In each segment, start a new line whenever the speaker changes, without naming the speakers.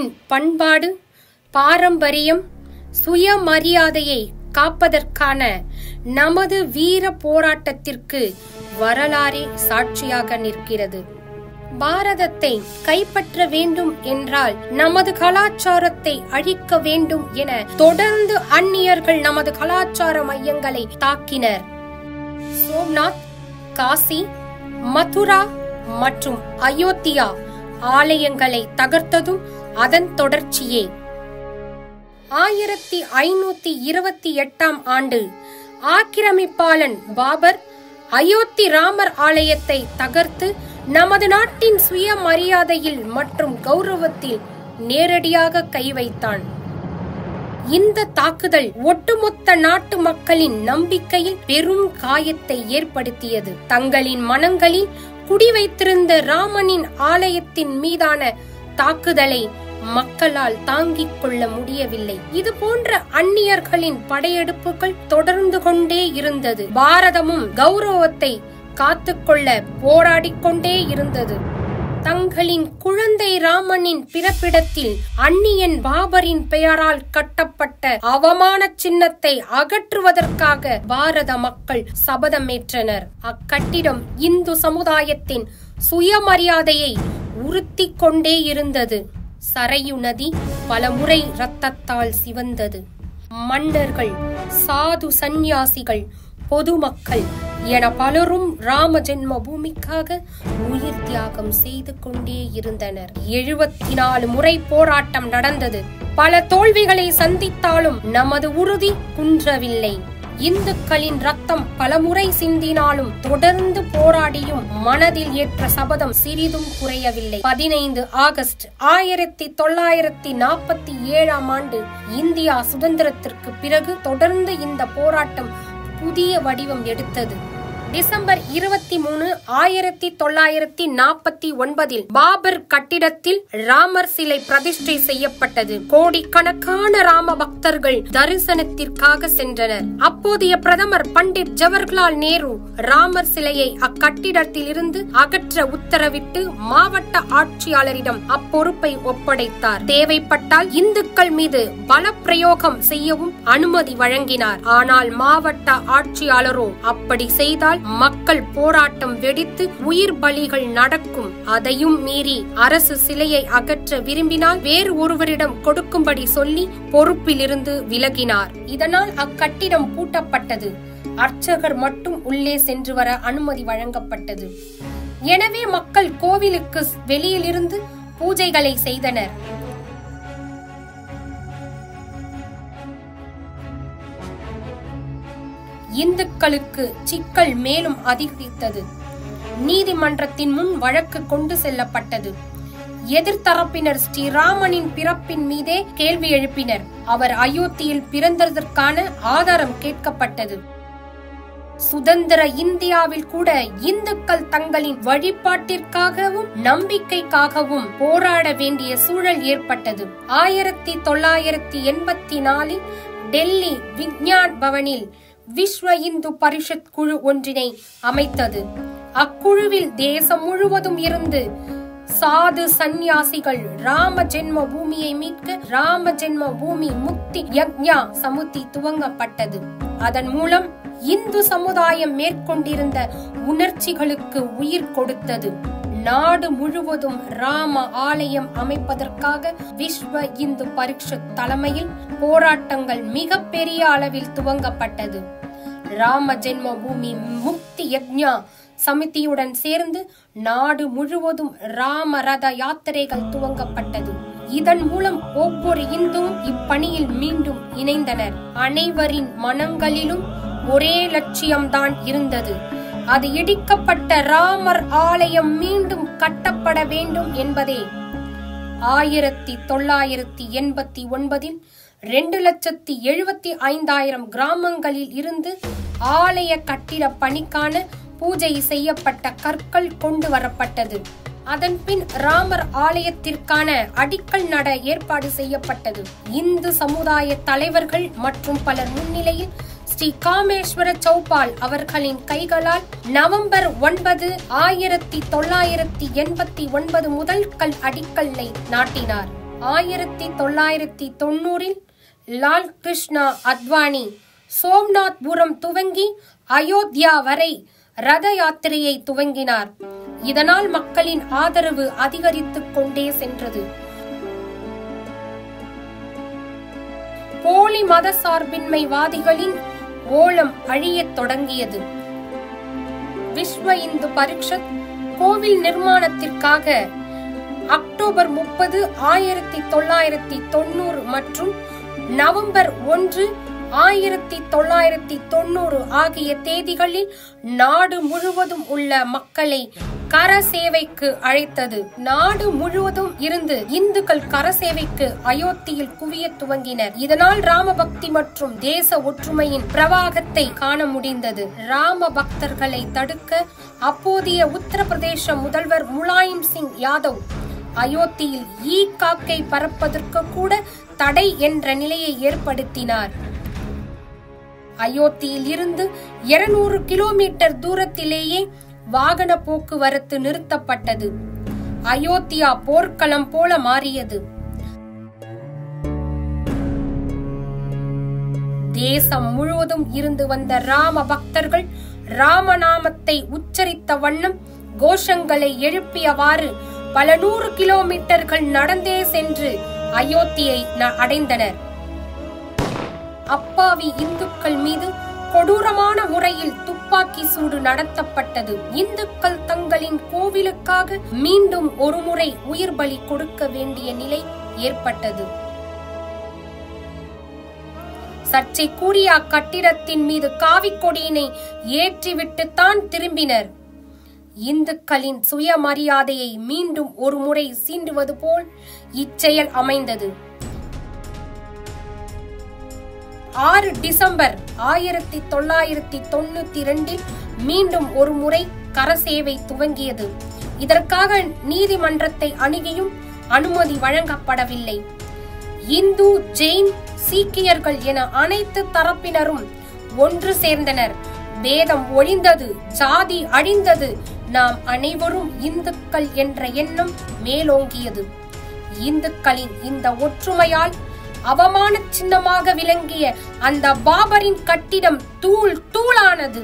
பண்பாடு பாரம்பரியம் சுயமரியாதையை காப்பதற்கான நமது வீர போராட்டத்திற்கு வரலாறே சாட்சியாக நிற்கிறது. பாரதத்தை கைப்பற்ற வேண்டும் என்றால் நமது கலாச்சாரத்தை அழிக்க வேண்டும் என தொடர்ந்து அந்நியர்கள் நமது கலாச்சார மையங்களை தாக்கினர். சோம்நாத் காசி மதுரா மற்றும் அயோத்தியா ஆலயங்களை தகர்த்ததும் அதன் தொடர்ச்சியே. ஆயிரத்தி ஐநூத்தி இருபத்தி எட்டாம் ஆண்டு ஆக்கிரமிப்பாளன் பாபர் அயோத்தி ராமர் ஆலயத்தை தகர்த்து நமது நாட்டின் சுயமரியாதையில் மற்றும் கௌரவத்தில் நேரடியாக கை வைத்தான். இந்த தாக்குதல் ஒட்டுமொத்த நாட்டு மக்களின் நம்பிக்கையில் பெரும் காயத்தை ஏற்படுத்தியது. தங்களின் மனங்களில் குடி வைத்திருந்த ராமனின் ஆலயத்தின் மீதான தாக்குதலை மக்களால் தாங்கிக் கொள்ள முடியவில்லை. இது போன்ற அந்நியர்களின் படையெடுப்புகள் தொடர்ந்து கொண்டே இருந்தது. பாரதமும் கௌரவத்தை காத்துக்கொள்ள போராடிக் கொண்டே இருந்தது. தங்களின் குழந்தை ராமனின் பிறப்பிடத்தில் அந்நியன் பாபரின் பெயரால் கட்டப்பட்ட அவமான சின்னத்தை அகற்றுவதற்காக பாரத மக்கள் சபதமேற்றனர். அக்கட்டிடம் இந்து சமுதாயத்தின் சுயமரியாதையை உறுத்தி கொண்டே இருந்தது. சரையு நதி பலமுறை இரத்தத்தால் சிவந்தது. மன்னர்கள் சாது சந்நியாசிகள் பொதுமக்கள் என பலரும் ராம ஜென்ம பூமிக்காக உயிர் தியாகம் செய்து கொண்டே இருந்தனர். எழுபத்தி நாலு முறை போராட்டம் நடந்தது. பல தோல்விகளை சந்தித்தாலும் நமது உறுதி குன்றவில்லை. இந்துக்களின் ரத்தம் பலமுறை சிந்தினாலும் தொடர்ந்து போராடியும் மனதில் ஏற்ற சபதம் சிறிதும் குறையவில்லை. பதினைந்து ஆகஸ்ட் ஆயிரத்தி தொள்ளாயிரத்தி நாற்பத்தி ஏழாம் ஆண்டு இந்தியா சுதந்திரத்திற்கு பிறகு தொடர்ந்து இந்த போராட்டம் புதிய வடிவம் எடுத்தது. டிசம்பர் இருபத்தி மூணு ஆயிரத்தி தொள்ளாயிரத்தி நாற்பத்தி ஒன்பதில் பாபர் கட்டிடத்தில் ராமர் சிலை பிரதிஷ்டை செய்யப்பட்டது. கோடிக்கணக்கான ராம பக்தர்கள் தரிசனத்திற்காக சென்றனர். அப்போதைய பிரதமர் பண்டிட் ஜவஹர்லால் நேரு ராமர் சிலையை அக்கட்டிடத்தில் இருந்து அகற்ற உத்தரவிட்டு மாவட்ட ஆட்சியாளரிடம் அப்பொறுப்பை ஒப்படைத்தார். தேவைப்பட்டால் இந்துக்கள் மீது பல பிரயோகம் செய்யவும் அனுமதி வழங்கினார். ஆனால் மாவட்ட ஆட்சியாளரோ அப்படி செய்தால் மக்கள் போராட்டம் வெடித்து உயிர் பலிகள் நடக்கும். அதையும் மீறி அரசு சிலையை அகற்ற விரும்பினால் வேறு ஒருவரிடம் கொடுக்கும்படி சொல்லி பொறுப்பிலிருந்து விலகினார். இதனால் அக்கட்டிடம் பூட்டப்பட்டது. அர்ச்சகர் மட்டும் உள்ளே சென்று வர அனுமதி வழங்கப்பட்டது. எனவே மக்கள் கோவிலுக்கு வெளியிலிருந்து பூஜைகளை செய்தனர். இந்துக்களுக்கு சிக்கல் மேலும் அதிகரித்தது. நீதிமன்றத்தின் முன் வழக்கு கொண்டு செல்லப்பட்டது. எதிர்த்தரப்பினர் ஸ்ரீராமனின் பிறப்பின் மீதே கேள்வி எழுப்பினர். அவர் அயோத்தியில் பிறந்ததற்கான ஆதாரம் கேட்கப்பட்டது. சுதந்திர இந்தியாவில் கூட இந்துக்கள் தங்களின் வழிபாட்டிற்காகவும் நம்பிக்கைக்காகவும் போராட வேண்டிய சூழல் ஏற்பட்டது. ஆயிரத்தி தொள்ளாயிரத்தி எண்பத்தி நாலில் டெல்லி விக்ஞான் பவனில் விஸ்வ இந்து பரிஷத் குழு ஒன்றினை அமைத்தது. அக்குழுவில் தேசம் முழுவதும் இருந்து சாது சந்நியாசிகள் ராம ஜென்ம பூமியை மீட்க ராம ஜென்ம பூமி முக்தி யக்ஞா சமுத்தி துவங்கப்பட்டது. அதன் மூலம் இந்து சமுதாயம் மேற்கொண்டிருந்த உணர்ச்சிகளுக்கு உயிர் கொடுத்தது. நாடு முழுவதும் ராம ஆலயம் அமைப்பதற்காக விஸ்வ இந்து பரிஷத் தலைமையில் போராட்டங்கள் மிக பெரிய அளவில் துவங்கப்பட்டது. ராம ஜென்ம பூமி முக்தி யக்ஞா சமிதியுடன் சேர்ந்து நாடு முழுவதும் ராம ரத யாத்திரைகள் துவங்கப்பட்டது. இதன் மூலம் ஒவ்வொரு இந்துவும் இப்பணியில் மீண்டும் இணைந்தனர். அனைவரின் மனங்களிலும் ஒரே லட்சியம்தான் இருந்தது. அது இடிக்கப்பட்ட ராமர் ஆலயம் மீண்டும் கட்டப்பட வேண்டும் என்பதே. ஆயிரத்தி தொள்ளாயிரத்தி எண்பத்தி ஒன்பதில் ரெண்டு லட்சத்தி எழுபத்தி ஐந்தாயிரம் கிராமங்களில் இருந்து ஆலய கட்டிட பணிக்கான பூஜை செய்யப்பட்ட கற்கள் கொண்டு வரப்பட்டது. அதன்பின் ராமர் ஆலயத்திற்கான அடிக்கல் நட ஏற்பாடு செய்யப்பட்டது. இந்து சமுதாய தலைவர்கள் மற்றும் பலர் முன்னிலையில் ஸ்ரீ காமேஸ்வர சௌபால் அவர்களின் கைகளால் நவம்பர் ஒன்பது ஆயிரத்தி தொள்ளாயிரத்தி எண்பத்தி ஒன்பது முதல் கல் அடிக்கல்லை நாட்டினார். ஆயிரத்தி தொள்ளாயிரத்தி தொண்ணூறில் லால் கிருஷ்ணா அத்வானி சோம்நாத்புரம் துவங்கி அயோத்தியா வரை ரத யாத்திரையை துவங்கினார். இதனால் மக்களின் ஆதரவு அதிகரித்துக் கொண்டே சென்றது. போலி மத சார்பின்மைவாதிகளின் ஓலம் அழியத் தொடங்கியது. விஸ்வ இந்து பரிஷத் கோவில் நிர்மாணத்திற்காக அக்டோபர் முப்பது ஆயிரத்தி தொள்ளாயிரத்தி தொண்ணூறு மற்றும் நவம்பர் ஒன்று ஆயிரத்தி தொள்ளாயிரத்தி தொண்ணூறு ஆகிய தேதிகளில் நாடு முழுவதும் உள்ள மக்களை கர சேவைக்கு அழைத்தது. நாடு முழுவதும் இருந்து இந்துக்கள் கர சேவைக்கு அயோத்தியில் குவிய துவங்கினர். இதனால் ராமபக்தி மற்றும் தேச ஒற்றுமையின் பிரவாகத்தை காண முடிந்தது. ராம பக்தர்களை தடுக்க அப்போதைய உத்தரப்பிரதேச முதல்வர் முலாயம் சிங் யாதவ் அயோத்தியில் ஈ காக்கை பறப்பதற்கு கூட தடை என்ற நிலையை ஏற்படுத்தினார். அயோத்தியில் இருந்து இருநூறு கிலோமீட்டர் தூரத்திலேயே வாகன போக்குவரத்து நிறுத்தப்பட்டது. அயோத்தியா போர்க்களம் போல மாறியது. தேசம் முழுவதும் இருந்து வந்த ராம பக்தர்கள் ராமநாமத்தை உச்சரித்த வண்ணம் கோஷங்களை எழுப்பியவாறு பல நூறு கிலோமீட்டர்கள் நடந்தே சென்று அயோத்தியை ந- அடைந்தனர். அப்பாவி இந்துக்கள் மீது கொடூரமான முறையில் துப்பாக்கி சூடு நடத்தப்பட்டது. இந்துக்கள் தங்களின் கோவிலுக்காக மீண்டும் ஒருமுறை உயிர் பலி கொடுக்க வேண்டிய நிலை ஏற்பட்டது. சர்ச்சைக்குரிய அக்கட்டிடத்தின் மீது காவிக்கொடியினை ஏற்றிவிட்டுத்தான் திரும்பினர். இந்துக்களின் சுயமரியாதையை மீண்டும் ஒரு முறை சீண்டுவது போல் இச்செயல் அமைந்தது. ஆறு டிசம்பர் ஆயிரத்தி தொள்ளாயிரத்தி தொண்ணூத்தி ரெண்டில் மீண்டும் ஒரு முறை கரசேவை துவங்கியது. இதற்காக நீதிமன்றத்தை அணுகியும் அனுமதி வழங்கப்படவில்லை. இந்து ஜெயின் சீக்கியர்கள் என அனைத்து தரப்பினரும் ஒன்று சேர்ந்தனர். வேதம் ஒழிந்தது ஜாதி அழிந்தது. நாம் அனைவரும் இந்துக்கள் என்ற எண்ணம் மேலோங்கியது. இந்துக்களின் இந்த ஒற்றுமையால் அவமான சின்னமாக விளங்கிய அந்த பாபரின் கட்டிடம் தூள் தூளானது.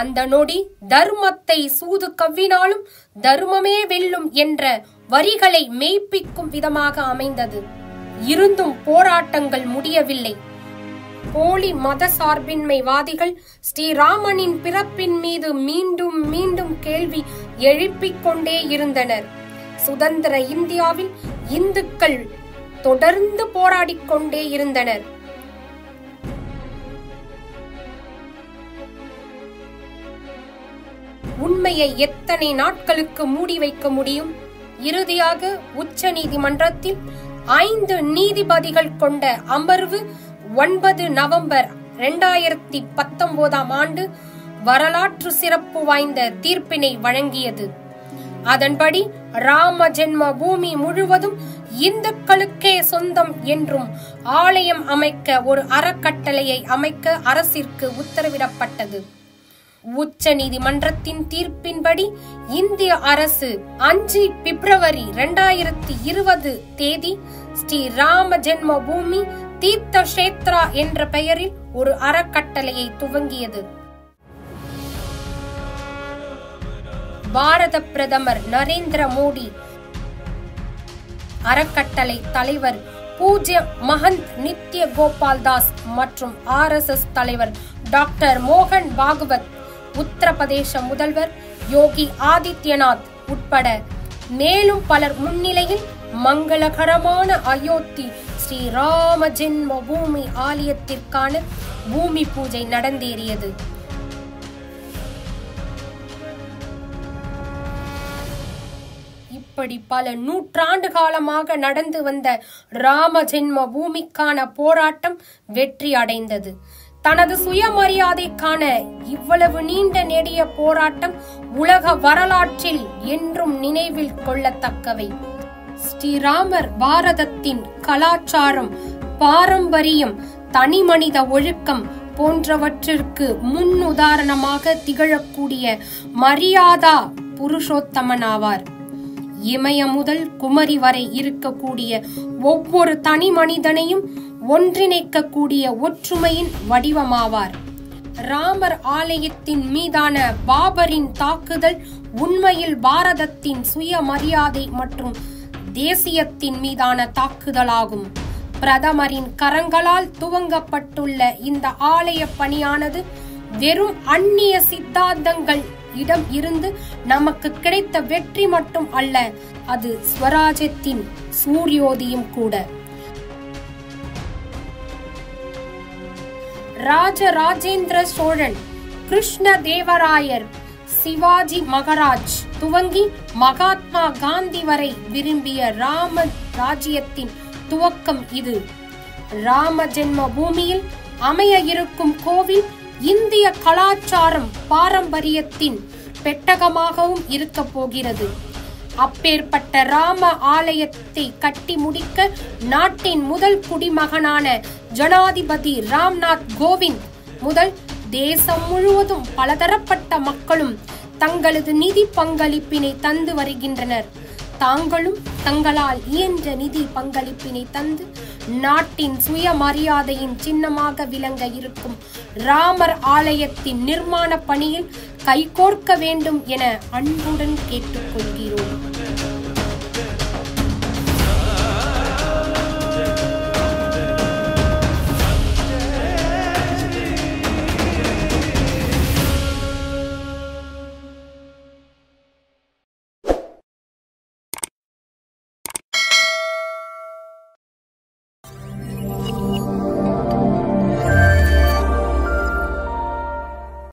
அந்த நொடி தர்மத்தை சூது கவ்வினாலும் தர்மமே வெல்லும் என்ற வரிகளை மெய்ப்பிக்கும் விதமாக அமைந்தது. இருந்தும் போராட்டங்கள் முடியவில்லை. போலி மத சார்பின்மைவாதிகள் ஸ்ரீராமனின் பிறப்பின் மீது மீண்டும் மீண்டும் கேள்வி எழுப்பிக் கொண்டே இருந்தனர். சுதந்திர இந்தியாவில் இந்துக்கள் தொடர்ந்து போராடிக் கொண்டே இருந்தனர். உண்மையை எத்தனை நாட்களுக்கு மூடி வைக்க முடியும்? இறுதியாக உச்ச நீதிமன்றத்தில் ஐந்து நீதிபதிகள் கொண்ட அமர்வு ஒன்பது நவம்பர் இரண்டாயிரத்தி பத்தொன்பதாம் ஆண்டு வரலாற்று சிறப்பு வாய்ந்த தீர்ப்பினை வழங்கியது. அதன்படி ராம ஜென்ம பூமி முழுவதும் இந்துக்களுக்கே சொந்தம் என்றும் ஆலயம் அமைக்க ஒரு அறக்கட்டளையை அமைக்க அரசிற்கு உத்தரவிடப்பட்டது. உச்ச நீதிமன்றத்தின் தீர்ப்பின்படி இந்திய அரசு அஞ்சு பிப்ரவரி இரண்டாயிரத்தி இருபது தேதி ஸ்ரீ ராம ஜென்ம பூமி தீர்த்த கஷேத்ரா என்ற பெயரில் ஒரு அறக்கட்டளையை துவங்கியது. பாரத பிரதமர் நரேந்திர மோடி அறக்கட்டளை தலைவர் பூஜ்ய மகந்த் நித்ய கோபால் தாஸ் மற்றும் ஆர்எஸ்எஸ் தலைவர் டாக்டர் மோகன் பாகவத் உத்தரப்பிரதேச முதல்வர் யோகி ஆதித்யநாத் உட்பட மேலும் பலர் முன்னிலையில் மங்களகரமான அயோத்தி ஸ்ரீராம ஜென்ம பூமி ஆலயத்திற்கான பூமி பூஜை நடந்தேறியது. இப்படி பல நூற்றாண்டு காலமாக நடந்து வந்த ராம ஜென்ம பூமிக்கான போராட்டம் வெற்றி அடைந்தது. தனது சுயமரியாதைக்கான இவ்வளவு நீண்ட நெடிய போராட்டம் உலக வரலாற்றில் என்றும் நினைவில் கொள்ளத்தக்கவை. ஸ்ரீராமர் பாரதத்தின் கலாச்சாரம் பாரம்பரியம் தனிமனித ஒழுக்கம் போன்றவற்றிற்கு முன் உதாரணமாக திகழக்கூடிய மரியாதா புருஷோத்தமன் ஆவார் இமய முதல் குமரி வரை இருக்கக்கூடிய ஒவ்வொரு தனி மனிதனையும் ஒன்றிணைக்கக்கூடிய ஒற்றுமையின் வடிவமாவார். ராமர் ஆலயத்தின் மீதான பாபரின் தாக்குதல் உண்மையில் பாரதத்தின் சுயமரியாதை மற்றும் தேசியத்தின் மீதான தாக்குதலாகும். பிரதமரின் கரங்களால் துவங்கப்பட்டுள்ள இந்த ஆலய பணியானது வெறும் அந்நிய சித்தாந்தங்கள் இடம் இருந்து நமக்கு கிடைத்த வெற்றி மட்டும் அல்ல அது ஸ்வராஜ்யத்தின் சூரியோதியும் கூட. ராஜராஜேந்திர சோழன் கிருஷ்ண தேவராயர் சிவாஜி மகராஜ் துவங்கி மகாத்மா காந்தி வரை விரும்பிய ராம ராஜ்யத்தின் துவக்கம் இது. ராம ஜென்ம பூமியில் அமைய இருக்கும் கோவில் இந்திய கலாச்சாரம் பாரம்பரியத்தின் பெட்டகமாகவும் இருக்க போகிறது. அப்பேற்பட்ட ராம ஆலயத்தை கட்டி முடிக்க நாட்டின் முதல் குடிமகனான ஜனாதிபதி ராம்நாத் கோவிந்த் முதல் தேசம் முழுவதும் பலதரப்பட்ட மக்களும் தங்களது நிதி பங்களிப்பினை தந்து வருகின்றனர். தாங்களும் தங்களால் இயன்ற நிதி பங்களிப்பினை தந்து நாட்டின் சுயமரியாதையின் சின்னமாக விளங்க இருக்கும் ராமர் ஆலயத்தின் நிர்மாண பணியில் கைகோர்க்க வேண்டும் என அன்புடன் கேட்டுக்கொள்கிறோம்.